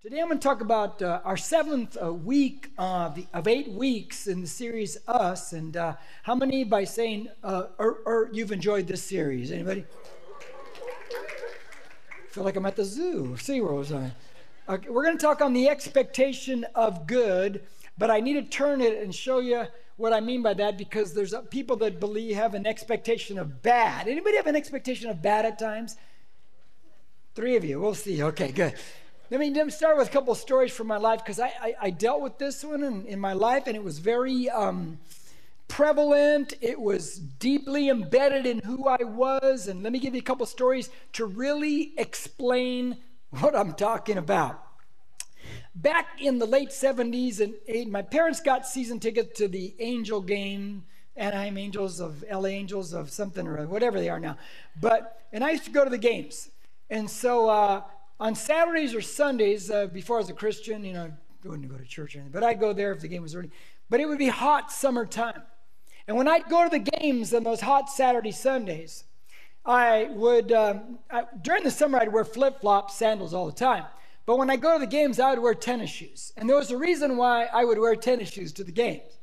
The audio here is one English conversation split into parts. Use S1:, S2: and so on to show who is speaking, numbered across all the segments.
S1: Today I'm going to talk about uh, our seventh uh, week of, the, of eight weeks in the series Us, and uh, how many by saying uh, or, or you've enjoyed this series? Anybody? I feel like I'm at the zoo, SeaWorld. Okay, we're going to talk on the expectation of good, but I need to turn it and show you what I mean by that because there's uh, people that believe have an expectation of bad. Anybody have an expectation of bad at times? Three of you. We'll see. Okay, good. Let me start with a couple stories from my life because I, I, I, dealt with this one in, in, my life and it was very um, prevalent. It was deeply embedded in who I was. And let me give you a couple stories to really explain what I'm talking about. Back in the late 70s and 80s, my parents got season tickets to the Angel game, Anaheim Angels of LA Angels of something or whatever they are now. But, and I used to go to the games. And so, uh, on Saturdays or Sundays, uh, before I was a Christian, you know, I wouldn't go to church or anything, but I'd go there if the game was early. But it would be hot summertime. And when I'd go to the games on those hot Saturday Sundays, I would, um, I, during the summer, I'd wear flip flops, sandals all the time. But when I go to the games, I would wear tennis shoes. And there was a reason why I would wear tennis shoes to the games.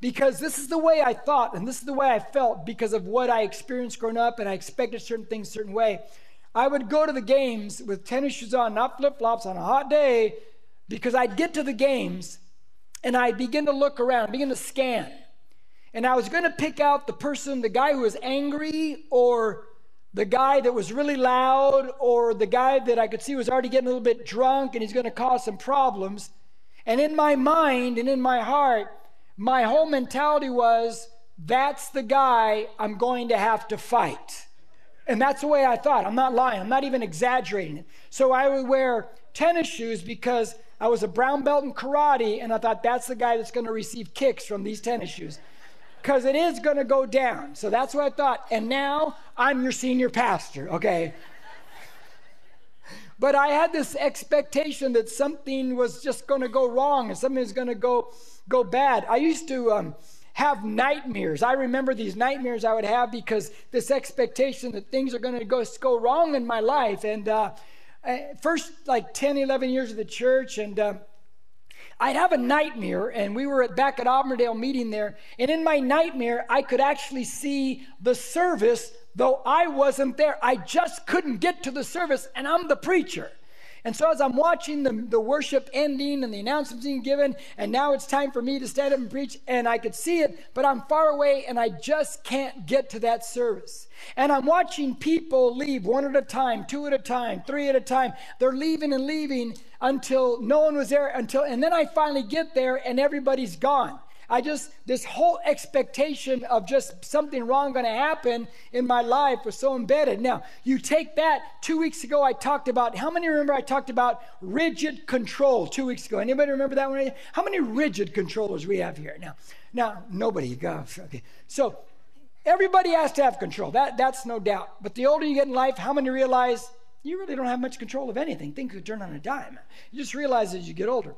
S1: Because this is the way I thought and this is the way I felt because of what I experienced growing up, and I expected certain things a certain way. I would go to the games with tennis shoes on, not flip flops, on a hot day, because I'd get to the games and I'd begin to look around, begin to scan. And I was going to pick out the person, the guy who was angry, or the guy that was really loud, or the guy that I could see was already getting a little bit drunk and he's going to cause some problems. And in my mind and in my heart, my whole mentality was that's the guy I'm going to have to fight. And that's the way I thought. I'm not lying. I'm not even exaggerating it. So I would wear tennis shoes because I was a brown belt in karate, and I thought that's the guy that's going to receive kicks from these tennis shoes. Because it is going to go down. So that's what I thought. And now I'm your senior pastor, okay? but I had this expectation that something was just going to go wrong and something was going to go go bad. I used to um, have nightmares. I remember these nightmares I would have because this expectation that things are going to go, go wrong in my life. And uh, uh, first, like 10, 11 years of the church, and uh, I'd have a nightmare, and we were at, back at Auburndale meeting there. And in my nightmare, I could actually see the service, though I wasn't there. I just couldn't get to the service, and I'm the preacher. And so as I'm watching the, the worship ending and the announcements being given, and now it's time for me to stand up and preach, and I could see it, but I'm far away and I just can't get to that service. And I'm watching people leave one at a time, two at a time, three at a time. They're leaving and leaving until no one was there until and then I finally get there and everybody's gone. I just, this whole expectation of just something wrong going to happen in my life was so embedded. Now, you take that, two weeks ago, I talked about, how many remember I talked about rigid control two weeks ago? Anybody remember that one? How many rigid controllers we have here? Now, now, nobody, okay. So, everybody has to have control. That, that's no doubt. But the older you get in life, how many realize you really don't have much control of anything? Things could turn on a dime. You just realize as you get older.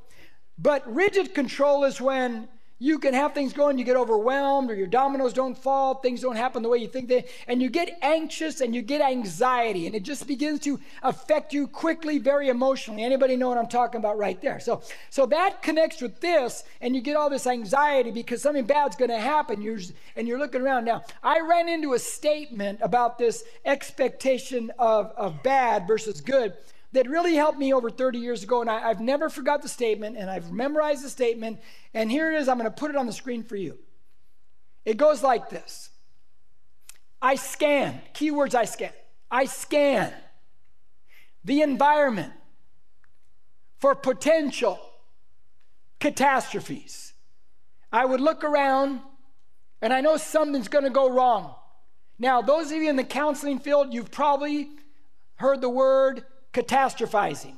S1: But rigid control is when you can have things going, you get overwhelmed, or your dominoes don't fall, things don't happen the way you think they, and you get anxious and you get anxiety, and it just begins to affect you quickly, very emotionally. Anybody know what I'm talking about right there? So, so that connects with this, and you get all this anxiety because something bad's going to happen. You're, and you're looking around. Now, I ran into a statement about this expectation of, of bad versus good that really helped me over 30 years ago. And I, have never forgot the statement, and I've memorized the statement. And here it is. I'm going to put it on the screen for you. It goes like this I scan, keywords I scan. I scan the environment for potential catastrophes. I would look around and I know something's going to go wrong. Now, those of you in the counseling field, you've probably heard the word catastrophizing.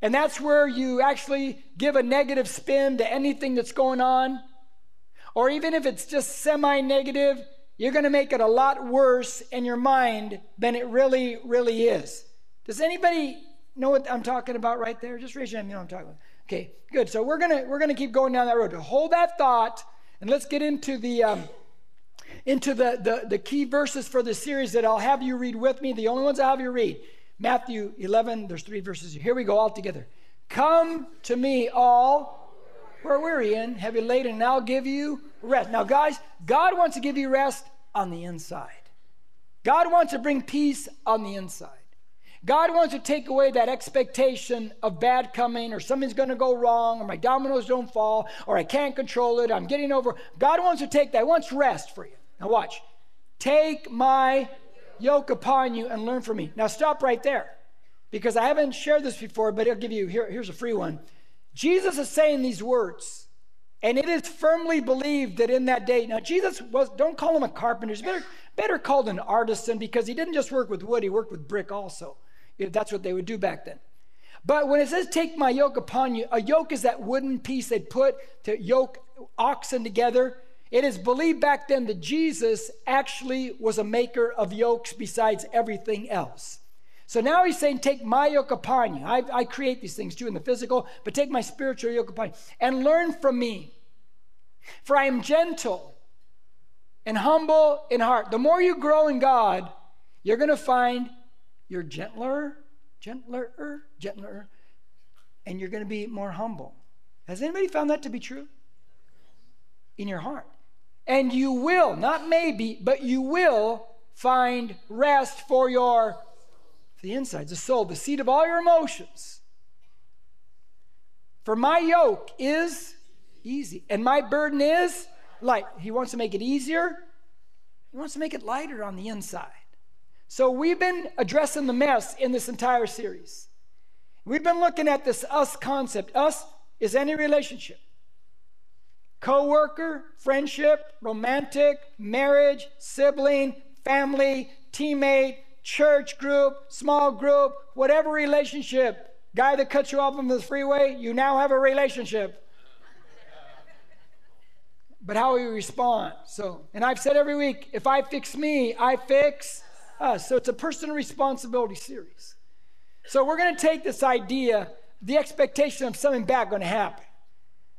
S1: And that's where you actually give a negative spin to anything that's going on. Or even if it's just semi negative, you're going to make it a lot worse in your mind than it really, really is. Does anybody know what I'm talking about right there? Just raise your hand. You know what I'm talking about. Okay, good. So we're gonna we're gonna keep going down that road. To hold that thought, and let's get into the um, into the, the the key verses for the series that I'll have you read with me. The only ones I'll have you read. Matthew 11, there's three verses. Here we go all together. Come to me, all who are weary and heavy laden, and I'll give you rest. Now, guys, God wants to give you rest on the inside. God wants to bring peace on the inside. God wants to take away that expectation of bad coming or something's going to go wrong or my dominoes don't fall or I can't control it. I'm getting over. God wants to take that. He wants rest for you. Now, watch. Take my yoke upon you and learn from me. Now, stop right there because I haven't shared this before, but I'll give you here, here's a free one. Jesus is saying these words, and it is firmly believed that in that day, now Jesus was, don't call him a carpenter, he's better, better called an artisan because he didn't just work with wood, he worked with brick also. If that's what they would do back then. But when it says, take my yoke upon you, a yoke is that wooden piece they put to yoke oxen together. It is believed back then that Jesus actually was a maker of yokes besides everything else. So now he's saying, Take my yoke upon you. I, I, create these things too in the physical, but take my spiritual yoke upon you and learn from me. For I am gentle and humble in heart. The more you grow in God, you're going to find you're gentler, gentler, gentler, and you're going to be more humble. Has anybody found that to be true? In your heart. And you will, not maybe, but you will find rest for your the insides, the soul, the seat of all your emotions. For my yoke is easy, and my burden is light. He wants to make it easier, he wants to make it lighter on the inside. So we've been addressing the mess in this entire series. We've been looking at this us concept. Us is any relationship. Co-worker, friendship, romantic, marriage, sibling, family, teammate, church group, small group, whatever relationship. Guy that cuts you off on the freeway, you now have a relationship. but how we respond. So, and I've said every week, if I fix me, I fix us. So it's a personal responsibility series. So we're going to take this idea, the expectation of something bad going to happen.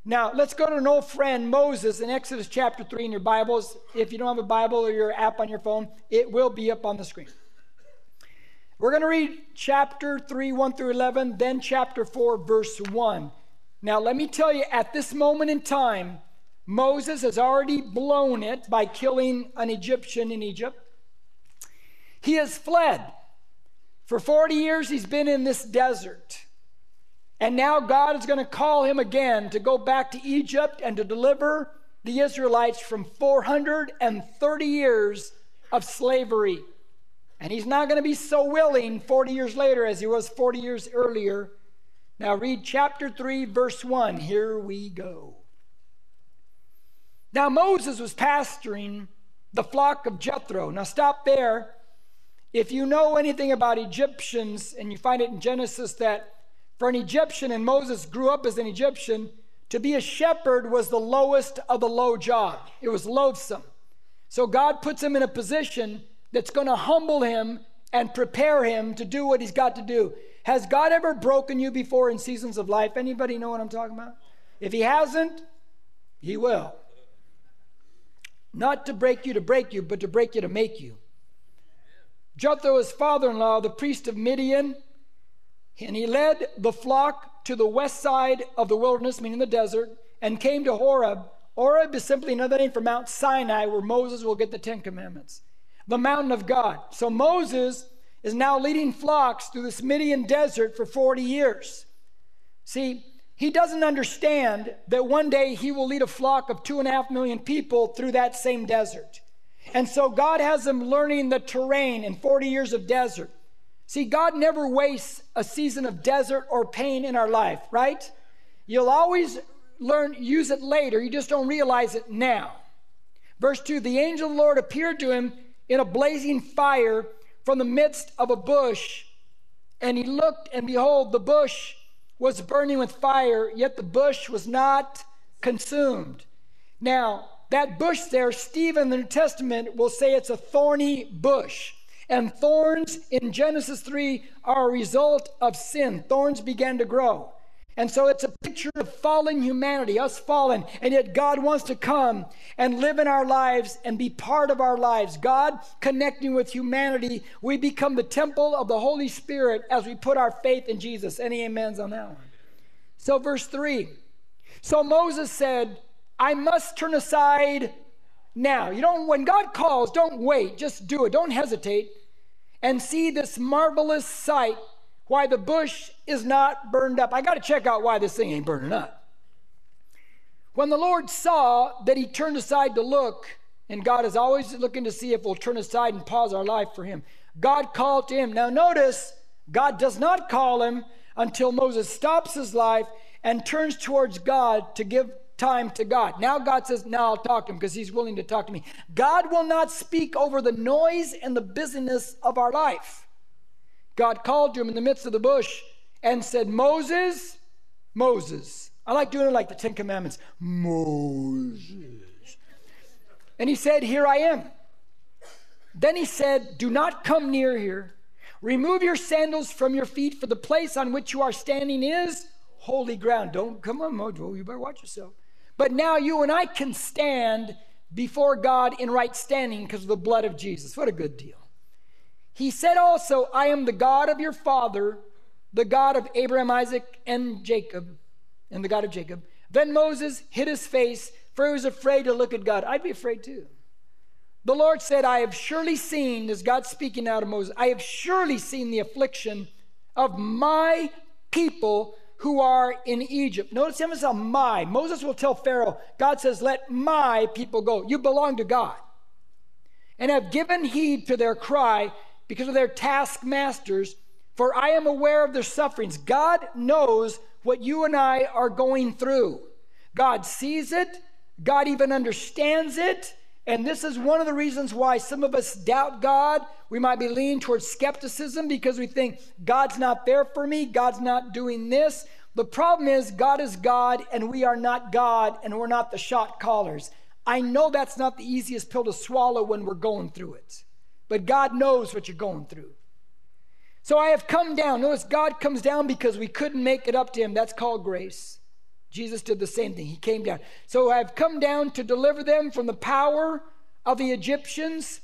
S1: Now, let's go to an old friend, Moses, in Exodus chapter 3 in your Bibles. If you don't have a Bible or your app on your phone, it will be up on the screen. We're going to read chapter 3, 1 through 11, then chapter 4, verse 1. Now, let me tell you, at this moment in time, Moses has already blown it by killing an Egyptian in Egypt. He has fled. For 40 years, he's been in this desert. And now God is going to call him again to go back to Egypt and to deliver the Israelites from 430 years of slavery. And he's not going to be so willing 40 years later as he was 40 years earlier. Now, read chapter 3, verse 1. Here we go. Now, Moses was pasturing the flock of Jethro. Now, stop there. If you know anything about Egyptians, and you find it in Genesis that for an Egyptian, and Moses grew up as an Egyptian, to be a shepherd was the lowest of the low job. It was loathsome. So God puts him in a position that's going to humble him and prepare him to do what he's got to do. Has God ever broken you before in seasons of life? Anybody know what I'm talking about? If he hasn't, he will. Not to break you to break you, but to break you to make you. Jethro, his father in law, the priest of Midian, and he led the flock to the west side of the wilderness, meaning the desert, and came to Horeb. Horeb is simply another name for Mount Sinai, where Moses will get the Ten Commandments, the mountain of God. So Moses is now leading flocks through this Midian desert for 40 years. See, he doesn't understand that one day he will lead a flock of two and a half million people through that same desert. And so God has him learning the terrain in 40 years of desert. See, God never wastes a season of desert or pain in our life, right? You'll always learn, use it later. You just don't realize it now. Verse 2 The angel of the Lord appeared to him in a blazing fire from the midst of a bush. And he looked, and behold, the bush was burning with fire, yet the bush was not consumed. Now, that bush there, Stephen in the New Testament will say it's a thorny bush. And thorns in Genesis 3 are a result of sin. Thorns began to grow. And so it's a picture of fallen humanity, us fallen, and yet God wants to come and live in our lives and be part of our lives. God connecting with humanity, we become the temple of the Holy Spirit as we put our faith in Jesus. Any amens on that one? So, verse 3 So Moses said, I must turn aside now. You don't, when God calls, don't wait, just do it. Don't hesitate and see this marvelous sight why the bush is not burned up. I got to check out why this thing ain't burning up. When the Lord saw that he turned aside to look, and God is always looking to see if we'll turn aside and pause our life for him, God called to him. Now, notice, God does not call him until Moses stops his life and turns towards God to give time to God. Now God says, Now I'll talk to him because he's willing to talk to me. God will not speak over the noise and the busyness of our life. God called to him in the midst of the bush and said, Moses, Moses. I like doing it like the Ten Commandments Moses. And he said, Here I am. Then he said, Do not come near here. Remove your sandals from your feet, for the place on which you are standing is holy ground. Don't come on, Mojo. You better watch yourself. But now you and I can stand before God in right standing because of the blood of Jesus. What a good deal. He said also, I am the God of your father, the God of Abraham, Isaac, and Jacob, and the God of Jacob. Then Moses hid his face, for he was afraid to look at God. I'd be afraid too. The Lord said, I have surely seen, as God speaking out of Moses, I have surely seen the affliction of my people who are in Egypt. Notice the emphasis on my. Moses will tell Pharaoh, God says, Let my people go. You belong to God. And have given heed to their cry because of their taskmasters, for I am aware of their sufferings. God knows what you and I are going through. God sees it, God even understands it. And this is one of the reasons why some of us doubt God. We might be leaning towards skepticism because we think God's not there for me, God's not doing this. The problem is, God is God and we are not God and we're not the shot callers. I know that's not the easiest pill to swallow when we're going through it, but God knows what you're going through. So I have come down. Notice God comes down because we couldn't make it up to Him. That's called grace. Jesus did the same thing. He came down. So I've come down to deliver them from the power of the Egyptians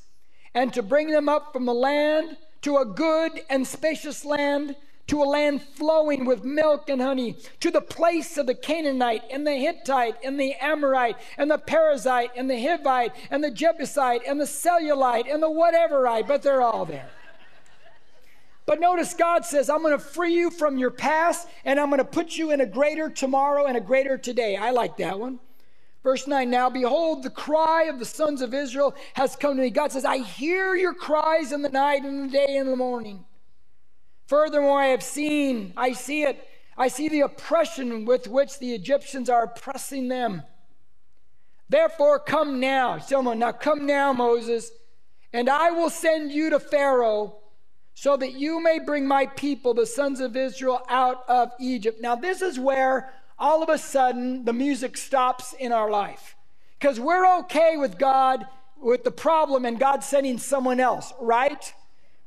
S1: and to bring them up from the land to a good and spacious land, to a land flowing with milk and honey, to the place of the Canaanite and the Hittite and the Amorite and the Perizzite and the Hivite and the Jebusite and the Cellulite and the whateverite, but they're all there. But notice God says, I'm going to free you from your past and I'm going to put you in a greater tomorrow and a greater today. I like that one. Verse 9 Now behold, the cry of the sons of Israel has come to me. God says, I hear your cries in the night and the day and the morning. Furthermore, I have seen, I see it, I see the oppression with which the Egyptians are oppressing them. Therefore, come now. Now come now, Moses, and I will send you to Pharaoh so that you may bring my people, the sons of Israel, out of Egypt. Now, this is where all of a sudden the music stops in our life because we're okay with God, with the problem, and God sending someone else, right?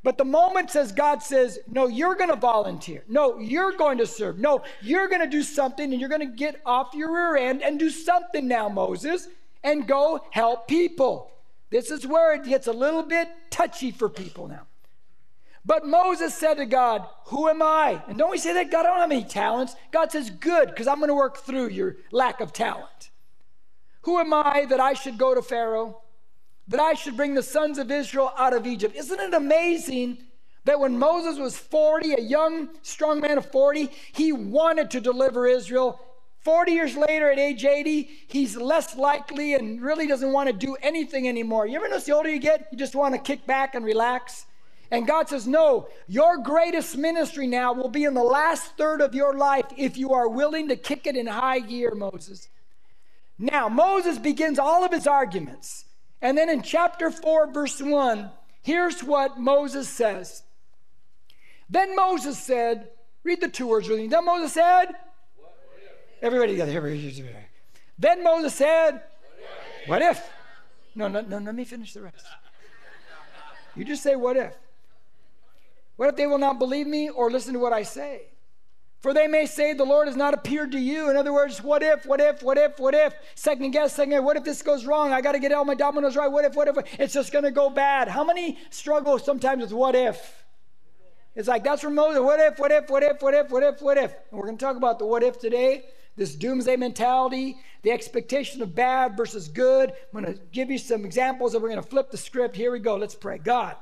S1: But the moment says God says, No, you're going to volunteer. No, you're going to serve. No, you're going to do something and you're going to get off your rear end and do something now, Moses, and go help people. This is where it gets a little bit touchy for people now. But Moses said to God, Who am I? And don't we say that? God, I don't have any talents. God says, Good, because I'm going to work through your lack of talent. Who am I that I should go to Pharaoh? That I should bring the sons of Israel out of Egypt? Isn't it amazing that when Moses was 40, a young, strong man of 40, he wanted to deliver Israel? 40 years later, at age 80, he's less likely and really doesn't want to do anything anymore. You ever notice the older you get, you just want to kick back and relax? And God says, No, your greatest ministry now will be in the last third of your life if you are willing to kick it in high gear, Moses. Now, Moses begins all of his arguments. And then in chapter 4, verse 1, here's what Moses says. Then Moses said, read the two words with me. Then Moses said, Everybody together. Everybody, Then Moses said, What if? What if? No, no, no, let me finish the rest. You just say, What if? What if they will not believe me or listen to what I say? For they may say, The Lord has not appeared to you. In other words, what if, what if, what if, what if? Second guess, second guess. What if this goes wrong? I got to get all my dominoes right. What if, what if? It's just going to go bad. How many struggle sometimes with what if? It's like that's from Moses. What if, what if, what if, what if, what if, what if? And we're going to talk about the what if today, this doomsday mentality, the expectation of bad versus good. I'm going to give you some examples and we're going to flip the script. Here we go. Let's pray. God,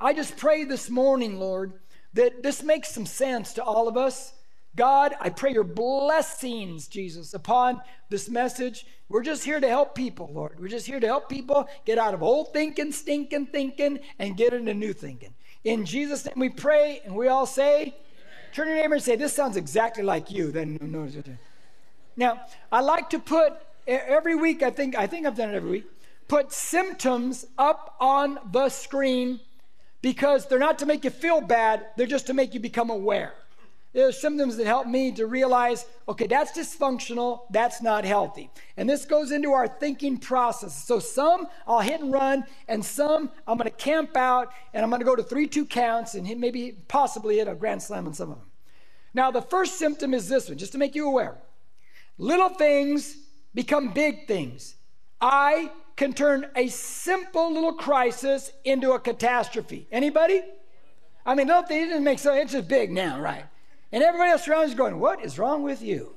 S1: I just pray this morning, Lord, that this makes some sense to all of us. God, I pray your blessings, Jesus, upon this message. We're just here to help people, Lord. We're just here to help people get out of old thinking, stinking thinking, and get into new thinking. In Jesus' name we pray, and we all say, Amen. turn your neighbor and say, This sounds exactly like you. Then Now, I like to put every week, I think, I think I've done it every week, put symptoms up on the screen because they're not to make you feel bad, they're just to make you become aware. There are symptoms that help me to realize okay, that's dysfunctional, that's not healthy. And this goes into our thinking process. So, some I'll hit and run, and some I'm going to camp out and I'm going to go to three, two counts and hit, maybe possibly hit a grand slam on some of them. Now, the first symptom is this one, just to make you aware little things become big things. I can turn a simple little crisis into a catastrophe. Anybody? I mean, little things didn't make sense. It's just big now, right? And everybody else around is going, What is wrong with you?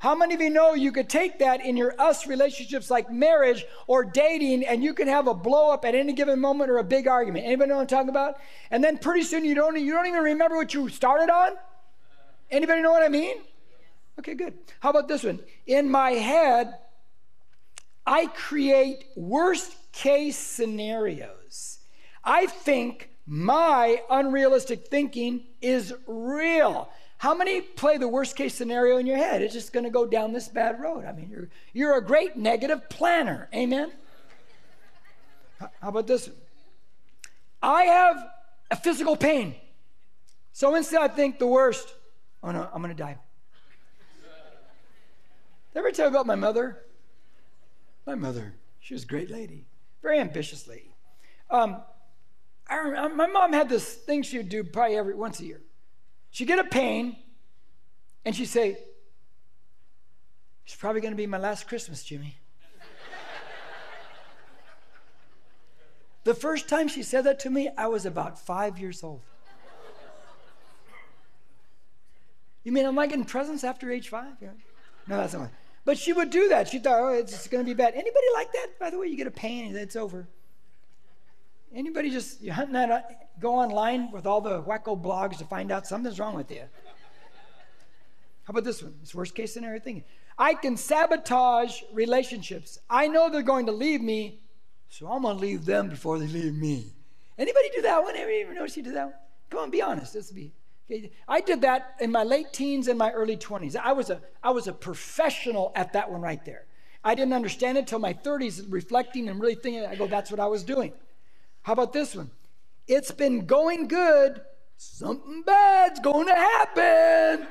S1: How many of you know you could take that in your us relationships like marriage or dating and you can have a blow up at any given moment or a big argument? Anybody know what I'm talking about? And then pretty soon you don't you don't even remember what you started on? Anybody know what I mean? Okay, good. How about this one? In my head, I create worst case scenarios. I think my unrealistic thinking is real. How many play the worst case scenario in your head? It's just going to go down this bad road. I mean, you're, you're a great negative planner. Amen? How about this? I have a physical pain. So instead, I think the worst. Oh no, I'm going to die. Did I ever tell you about my mother? My mother, she was a great lady, very ambitious lady. Um, I remember, my mom had this thing she would do probably every once a year. She'd get a pain, and she'd say, "It's probably going to be my last Christmas, Jimmy." the first time she said that to me, I was about five years old. You mean I'm not getting presents after age five? Yeah. No, that's not. But she would do that. She thought, oh, it's going to be bad. Anybody like that? By the way, you get a pain and it's over. Anybody just you hunting that, uh, go online with all the wacko blogs to find out something's wrong with you? How about this one? It's worst case scenario thing. I can sabotage relationships. I know they're going to leave me, so I'm going to leave them before they leave me. Anybody do that one? Anybody ever notice you do that one? Come on, be honest. Let's be. I did that in my late teens and my early 20s. I was a I was a professional at that one right there. I didn't understand it until my 30s, reflecting and really thinking. I go, that's what I was doing. How about this one? It's been going good. Something bad's going to happen.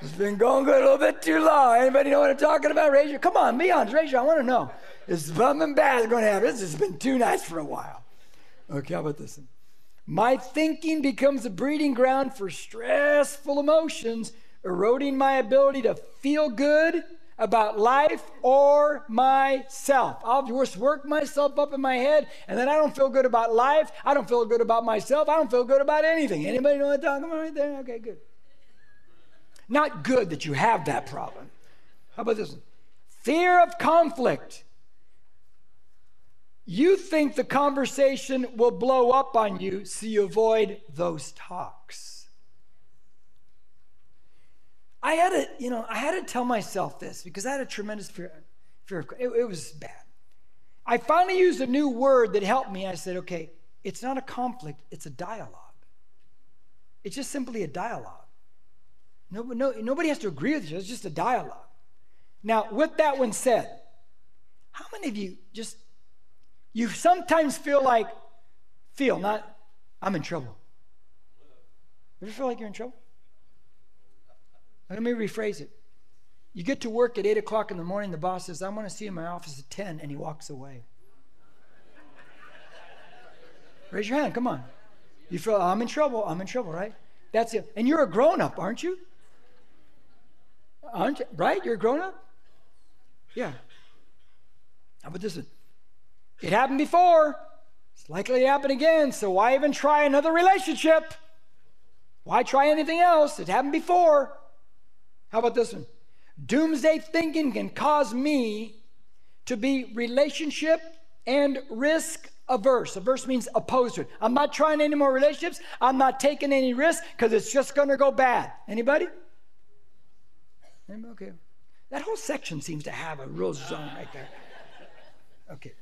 S1: It's been going good a little bit too long. Anybody know what I'm talking about? Raise your, come on, be honest. Raise your, I want to know. It's something bad going to happen. This has been too nice for a while. Okay, how about this one? My thinking becomes a breeding ground for stressful emotions, eroding my ability to feel good about life or myself. I'll just work myself up in my head, and then I don't feel good about life. I don't feel good about myself. I don't feel good about anything. Anybody know what I'm talking about right there? Okay, good. Not good that you have that problem. How about this one? Fear of conflict. You think the conversation will blow up on you, so you avoid those talks. I had to, you know, I had to tell myself this because I had a tremendous fear. fear of, it, it was bad. I finally used a new word that helped me. I said, okay, it's not a conflict, it's a dialogue. It's just simply a dialogue. No, no, nobody has to agree with you, it's just a dialogue. Now, with that one said, how many of you just, you sometimes feel like, feel, not, I'm in trouble. You ever feel like you're in trouble? Let me rephrase it. You get to work at 8 o'clock in the morning, the boss says, I'm going to see you in my office at 10, and he walks away. Raise your hand, come on. You feel, I'm in trouble, I'm in trouble, right? That's it. And you're a grown up, aren't you? Aren't you? Right? You're a grown up? Yeah. How about this? It happened before. It's likely to happen again, so why even try another relationship? Why try anything else? It happened before. How about this one? Doomsday thinking can cause me to be relationship and risk averse. Averse means opposed to it. I'm not trying any more relationships. I'm not taking any risks because it's just going to go bad. Anybody? Okay. That whole section seems to have a real zone right there. Okay.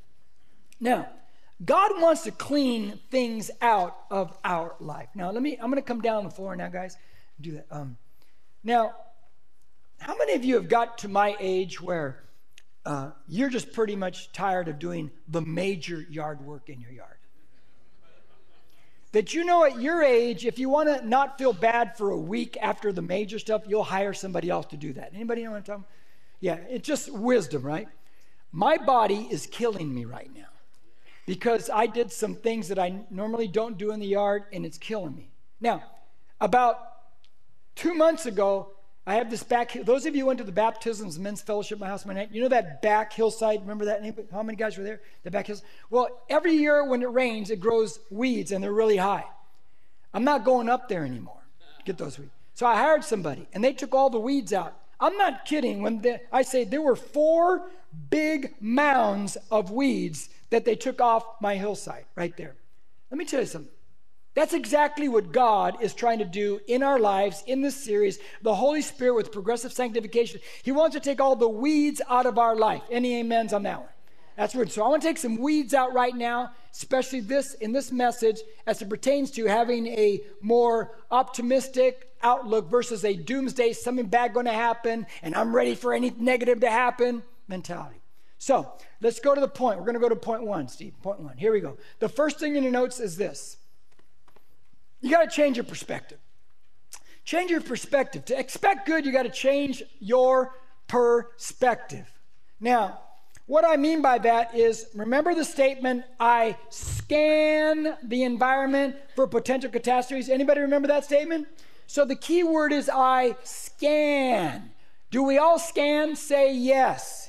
S1: Now, God wants to clean things out of our life. Now, let me, I'm going to come down the floor now, guys. Do that. Um, now, how many of you have got to my age where uh, you're just pretty much tired of doing the major yard work in your yard? That you know at your age, if you want to not feel bad for a week after the major stuff, you'll hire somebody else to do that. Anybody know what I'm talking about? Yeah, it's just wisdom, right? My body is killing me right now because I did some things that I normally don't do in the yard and it's killing me. Now, about two months ago, I have this back. Hill. Those of you who went to the baptisms, men's fellowship, my house, my night. You know that back hillside. Remember that? How many guys were there? The back hills. Well, every year when it rains, it grows weeds and they're really high. I'm not going up there anymore. Get those weeds. So I hired somebody and they took all the weeds out. I'm not kidding when the, I say there were four big mounds of weeds that they took off my hillside right there. Let me tell you something. That's exactly what God is trying to do in our lives in this series. The Holy Spirit with progressive sanctification. He wants to take all the weeds out of our life. Any amens on that one? That's weird. So I want to take some weeds out right now, especially this in this message as it pertains to having a more optimistic outlook versus a doomsday, something bad going to happen, and I'm ready for any negative to happen mentality. So let's go to the point. We're going to go to point one, Steve. Point one. Here we go. The first thing in your notes is this you got to change your perspective. Change your perspective. To expect good, you got to change your perspective. Now, what I mean by that is remember the statement I scan the environment for potential catastrophes. Anybody remember that statement? So the key word is I scan. Do we all scan? Say yes.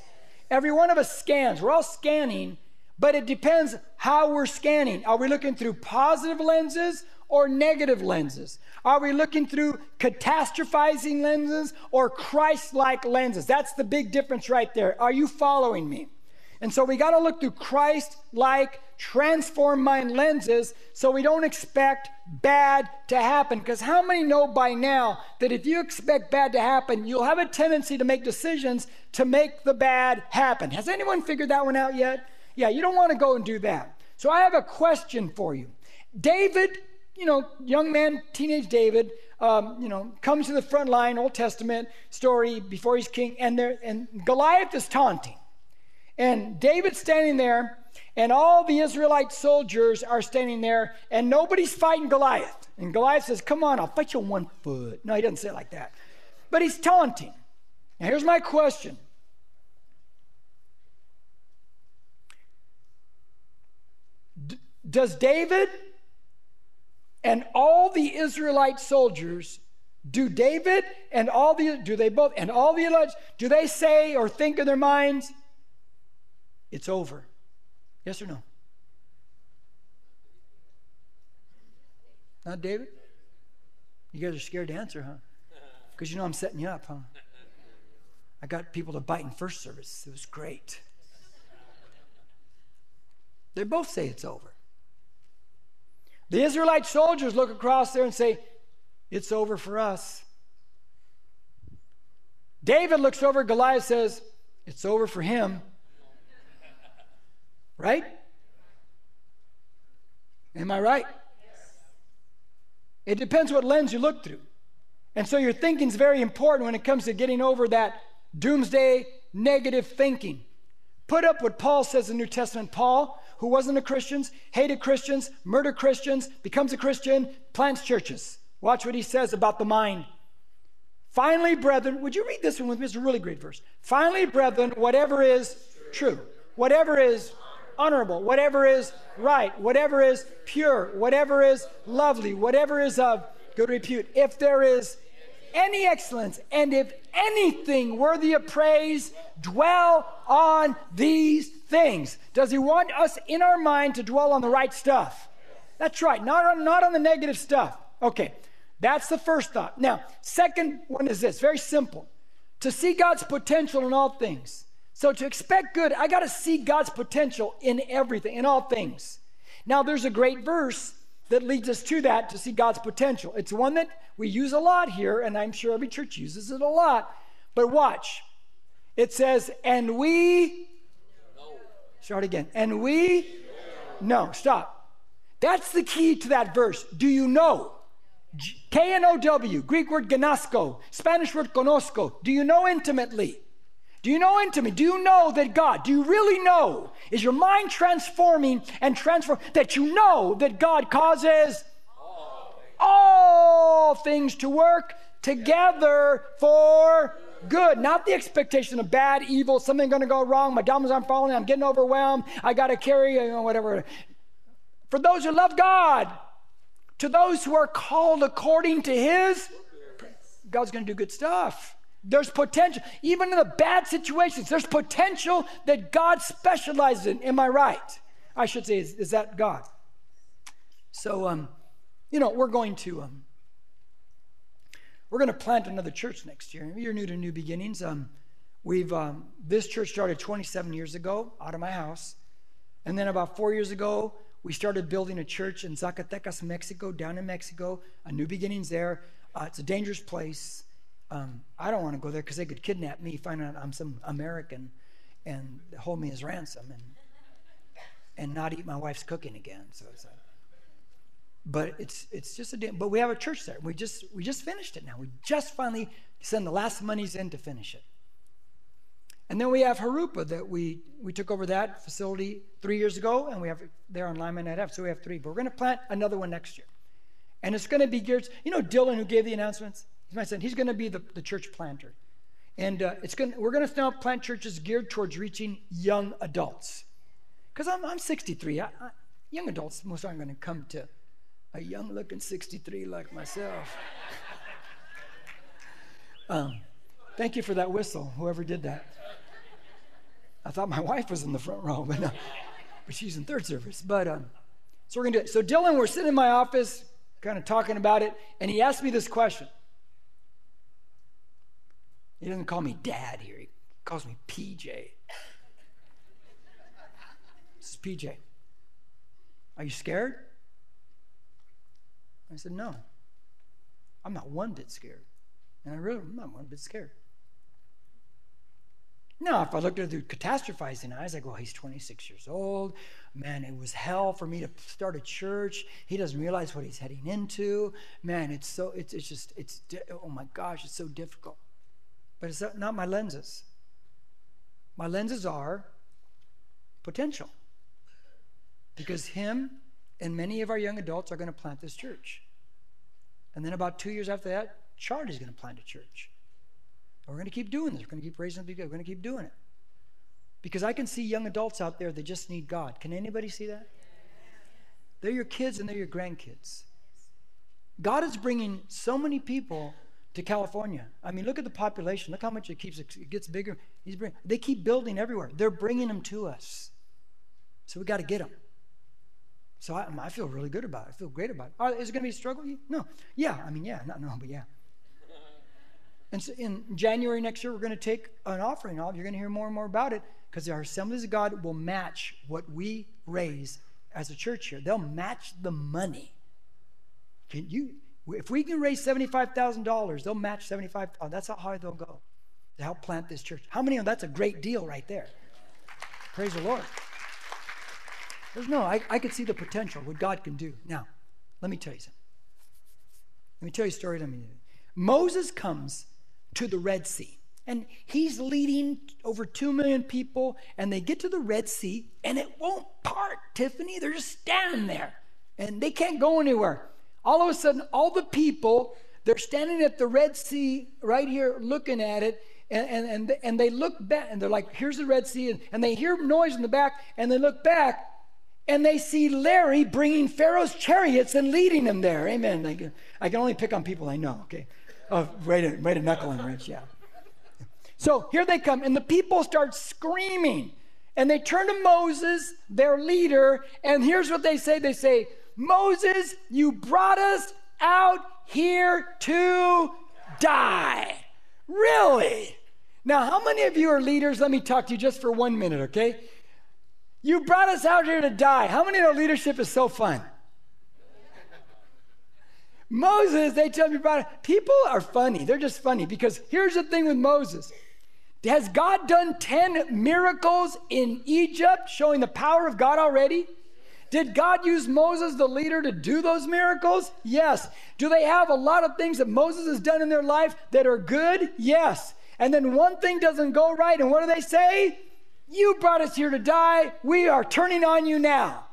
S1: Every one of us scans. We're all scanning, but it depends how we're scanning. Are we looking through positive lenses or negative lenses? Are we looking through catastrophizing lenses or Christ like lenses? That's the big difference right there. Are you following me? And so we got to look through Christ like, transform mind lenses so we don't expect bad to happen. Because how many know by now that if you expect bad to happen, you'll have a tendency to make decisions to make the bad happen? Has anyone figured that one out yet? Yeah, you don't want to go and do that. So I have a question for you. David you know, young man, teenage David, um, you know, comes to the front line, Old Testament story before he's king, and there and Goliath is taunting, and David's standing there, and all the Israelite soldiers are standing there, and nobody's fighting Goliath. And Goliath says, "Come on, I'll fight you on one foot." No, he doesn't say it like that, but he's taunting. Now here's my question. D- does David and all the Israelite soldiers, do David and all the, do they both, and all the do they say or think in their minds, it's over? Yes or no? Not David? You guys are scared to answer, huh? Because you know I'm setting you up, huh? I got people to bite in first service. It was great. They both say it's over. The Israelite soldiers look across there and say, It's over for us. David looks over Goliath says, It's over for him. Right? Am I right? It depends what lens you look through. And so your thinking is very important when it comes to getting over that doomsday negative thinking. Put up what Paul says in the New Testament. Paul, who wasn't a Christian, hated Christians, murdered Christians, becomes a Christian, plants churches. Watch what he says about the mind. Finally, brethren, would you read this one with me? It's a really great verse. Finally, brethren, whatever is true, whatever is honorable, whatever is right, whatever is pure, whatever is lovely, whatever is of good repute, if there is any excellence, and if anything worthy of praise, dwell on these things. Does he want us in our mind to dwell on the right stuff? That's right, not on, not on the negative stuff. Okay, that's the first thought. Now, second one is this very simple to see God's potential in all things. So, to expect good, I got to see God's potential in everything, in all things. Now, there's a great verse that leads us to that to see God's potential. It's one that we use a lot here, and I'm sure every church uses it a lot. But watch. It says, and we. Start again. And we. No. stop. That's the key to that verse. Do you know? K N O W, Greek word gnosko, Spanish word conozco. Do you know intimately? Do you know intimately? Do you know that God, do you really know? Is your mind transforming and transform that you know that God causes all things to work together for good, not the expectation of bad, evil, something going to go wrong, my dominoes aren't falling, I'm getting overwhelmed, I got to carry, you know, whatever. For those who love God, to those who are called according to His, God's going to do good stuff. There's potential, even in the bad situations, there's potential that God specializes in. Am I right? I should say, is, is that God? So, um, you know, we're going to um, we're going to plant another church next year. You're new to New Beginnings. Um, we've um, this church started 27 years ago out of my house, and then about four years ago, we started building a church in Zacatecas, Mexico, down in Mexico. A New Beginnings there. Uh, it's a dangerous place um, I don't want to go there because they could kidnap me, find out I'm some American, and hold me as ransom, and and not eat my wife's cooking again. So it's like, but it's it's just a but we have a church there. We just we just finished it now. We just finally send the last monies in to finish it. And then we have Jurupa that we we took over that facility three years ago, and we have there on Lyman at F. So we have three, but we're going to plant another one next year, and it's going to be geared. You know, Dylan who gave the announcements. He's my son. He's going to be the, the church planter. And uh, it's going we're going to now plant churches geared towards reaching young adults. Because I'm, I'm 63. I, I, young adults most aren't going to come to a young looking 63 like myself. um, thank you for that whistle, whoever did that. I thought my wife was in the front row, but no, but she's in third service. But um, so we're going to do it. So Dylan, we're sitting in my office, kind of talking about it, and he asked me this question. He doesn't call me dad here, he calls me PJ. This is PJ. Are you scared? I said, No. I'm not one bit scared. And I really am not one bit scared. Now, if I looked at through catastrophizing eyes, I go, he's 26 years old. Man, it was hell for me to start a church. He doesn't realize what he's heading into. Man, it's so, it's, it's just, it's, oh my gosh, it's so difficult. But it's not my lenses. My lenses are potential. Because him and many of our young adults are going to plant this church. And then about two years after that, Charlie's going to plant a church. We're going to keep doing this. We're going to keep raising up. We're going to keep doing it. Because I can see young adults out there that just need God. Can anybody see that? They're your kids and they're your grandkids. God is bringing so many people to California. I mean, look at the population. Look how much it keeps. It gets bigger. He's bring, they keep building everywhere. They're bringing them to us. So we got to get them. So I, I, feel really good about it. I feel great about it. Oh, is it going to be a struggle? No. Yeah. I mean, yeah. Not no, but yeah. And so in January next year, we're going to take an offering. Off. You're going to hear more and more about it because our Assemblies of God will match what we raise as a church here. They'll match the money. Can you? If we can raise $75,000, they'll match 75. Oh, that's how high they'll go to help plant this church. How many of them? That's a great deal right there. Praise the Lord. There's no, I, I could see the potential, what God can do. Now, let me tell you something. Let me tell you a story. Let me Moses comes to the Red Sea, and he's leading over 2 million people, and they get to the Red Sea, and it won't part, Tiffany. They're just standing there, and they can't go anywhere all of a sudden, all the people, they're standing at the Red Sea right here looking at it, and, and, and, and they look back, and they're like, here's the Red Sea, and, and they hear noise in the back, and they look back, and they see Larry bringing Pharaoh's chariots and leading them there. Amen. I can, I can only pick on people I know, okay? Oh, right a, way to knuckle him, Rich, yeah. So here they come, and the people start screaming. And they turn to Moses, their leader, and here's what they say they say, Moses, you brought us out here to die. Really? Now, how many of you are leaders? Let me talk to you just for one minute, okay? You brought us out here to die. How many know leadership is so fun? Moses, they tell me about it. People are funny. They're just funny because here's the thing with Moses. Has God done 10 miracles in Egypt showing the power of God already? Did God use Moses, the leader, to do those miracles? Yes. Do they have a lot of things that Moses has done in their life that are good? Yes. And then one thing doesn't go right, and what do they say? You brought us here to die. We are turning on you now.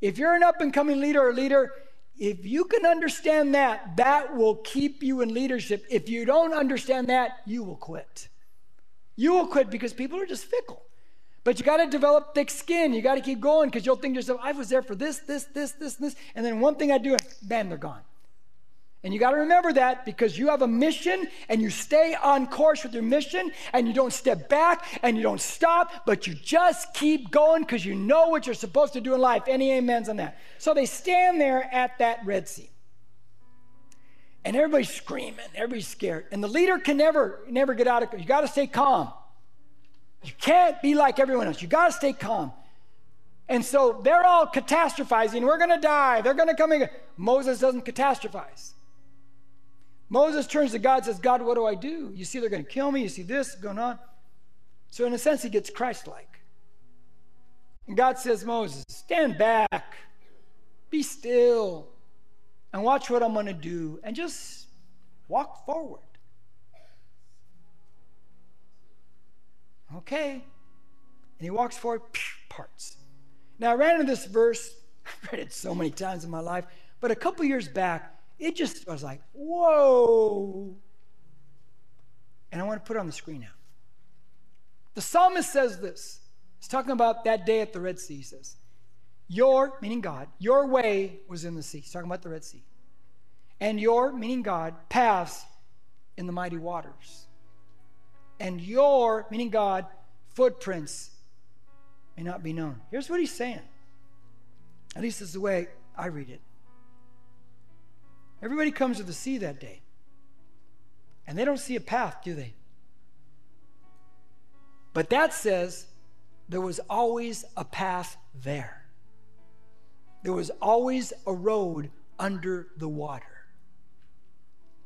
S1: If you're an up and coming leader or leader, if you can understand that, that will keep you in leadership. If you don't understand that, you will quit. You will quit because people are just fickle. But you got to develop thick skin. You got to keep going because you'll think to yourself, I was there for this, this, this, this, this. And then one thing I do, bam, they're gone. And you got to remember that because you have a mission and you stay on course with your mission and you don't step back and you don't stop, but you just keep going because you know what you're supposed to do in life. Any amens on that? So they stand there at that Red Sea. And everybody's screaming, everybody's scared. And the leader can never, never get out of. You got to stay calm. You can't be like everyone else. You got to stay calm. And so they're all catastrophizing. We're going to die. They're going to come. Moses doesn't catastrophize. Moses turns to God and says, God, what do I do? You see, they're going to kill me. You see this going on. So, in a sense, he gets Christ like. And God says, Moses, stand back, be still, and watch what I'm going to do, and just walk forward. Okay. And he walks forward, parts. Now, I ran into this verse, I've read it so many times in my life, but a couple years back, it just was like, whoa. And I want to put it on the screen now. The psalmist says this. He's talking about that day at the Red Sea. He says, Your, meaning God, your way was in the sea. He's talking about the Red Sea. And your, meaning God, paths in the mighty waters. And your, meaning God, footprints may not be known. Here's what he's saying. At least this is the way I read it. Everybody comes to the sea that day. And they don't see a path, do they? But that says there was always a path there. There was always a road under the water.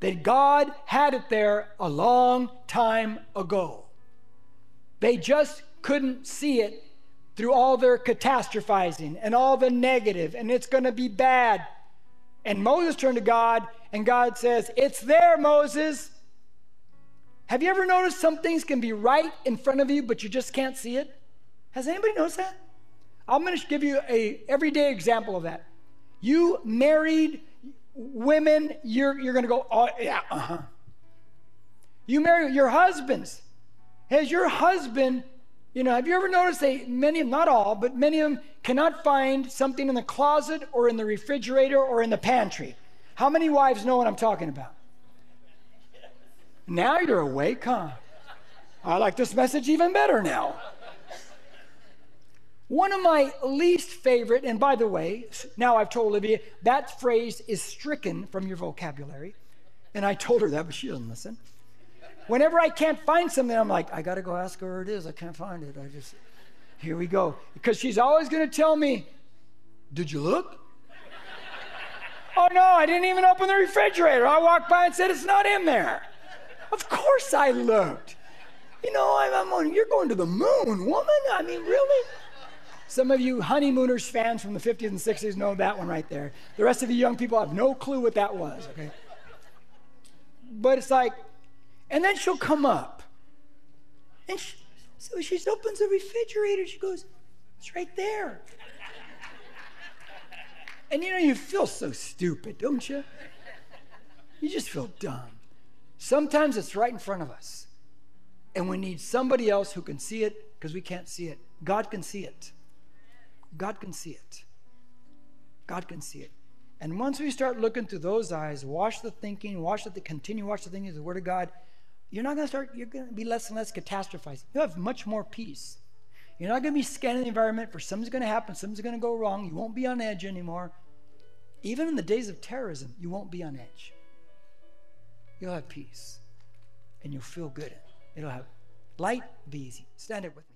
S1: That God had it there a long time ago. They just couldn't see it through all their catastrophizing and all the negative, and it's going to be bad. And Moses turned to God, and God says, It's there, Moses. Have you ever noticed some things can be right in front of you, but you just can't see it? Has anybody noticed that? I'm going to give you a everyday example of that. You married women, you're, you're going to go, oh, yeah, uh huh. You marry your husbands. Has your husband you know, have you ever noticed they many, of, not all, but many of them cannot find something in the closet or in the refrigerator or in the pantry? How many wives know what I'm talking about? Now you're awake, huh? I like this message even better now. One of my least favorite, and by the way, now I've told Olivia that phrase is stricken from your vocabulary. And I told her that, but she doesn't listen. Whenever I can't find something, I'm like, I got to go ask her where it is. I can't find it. I just, here we go. Because she's always to tell me, Did you look? oh, no, I didn't even open the refrigerator. I walked by and said, It's not in there. Of course I looked. You know, I'm, I'm on, you're going to the moon, woman. I mean, really? Some of you honeymooners fans from the 50s and 60s know that one right there. The rest of you young people have no clue what that was, okay? But it's like, and then she'll come up. And she, so she opens the refrigerator. She goes, It's right there. And you know, you feel so stupid, don't you? You just feel dumb. Sometimes it's right in front of us. And we need somebody else who can see it because we can't see it. God can see it. God can see it. God can see it. And once we start looking through those eyes, watch the thinking, watch the continue, watch the thinking of the Word of God, you're not going to start, you're going to be less and less catastrophizing. You'll have much more peace. You're not going to be scanning the environment for something's going to happen, something's going to go wrong. You won't be on edge anymore. Even in the days of terrorism, you won't be on edge. You'll have peace and you'll feel good. It'll have light, be easy. Stand it with me.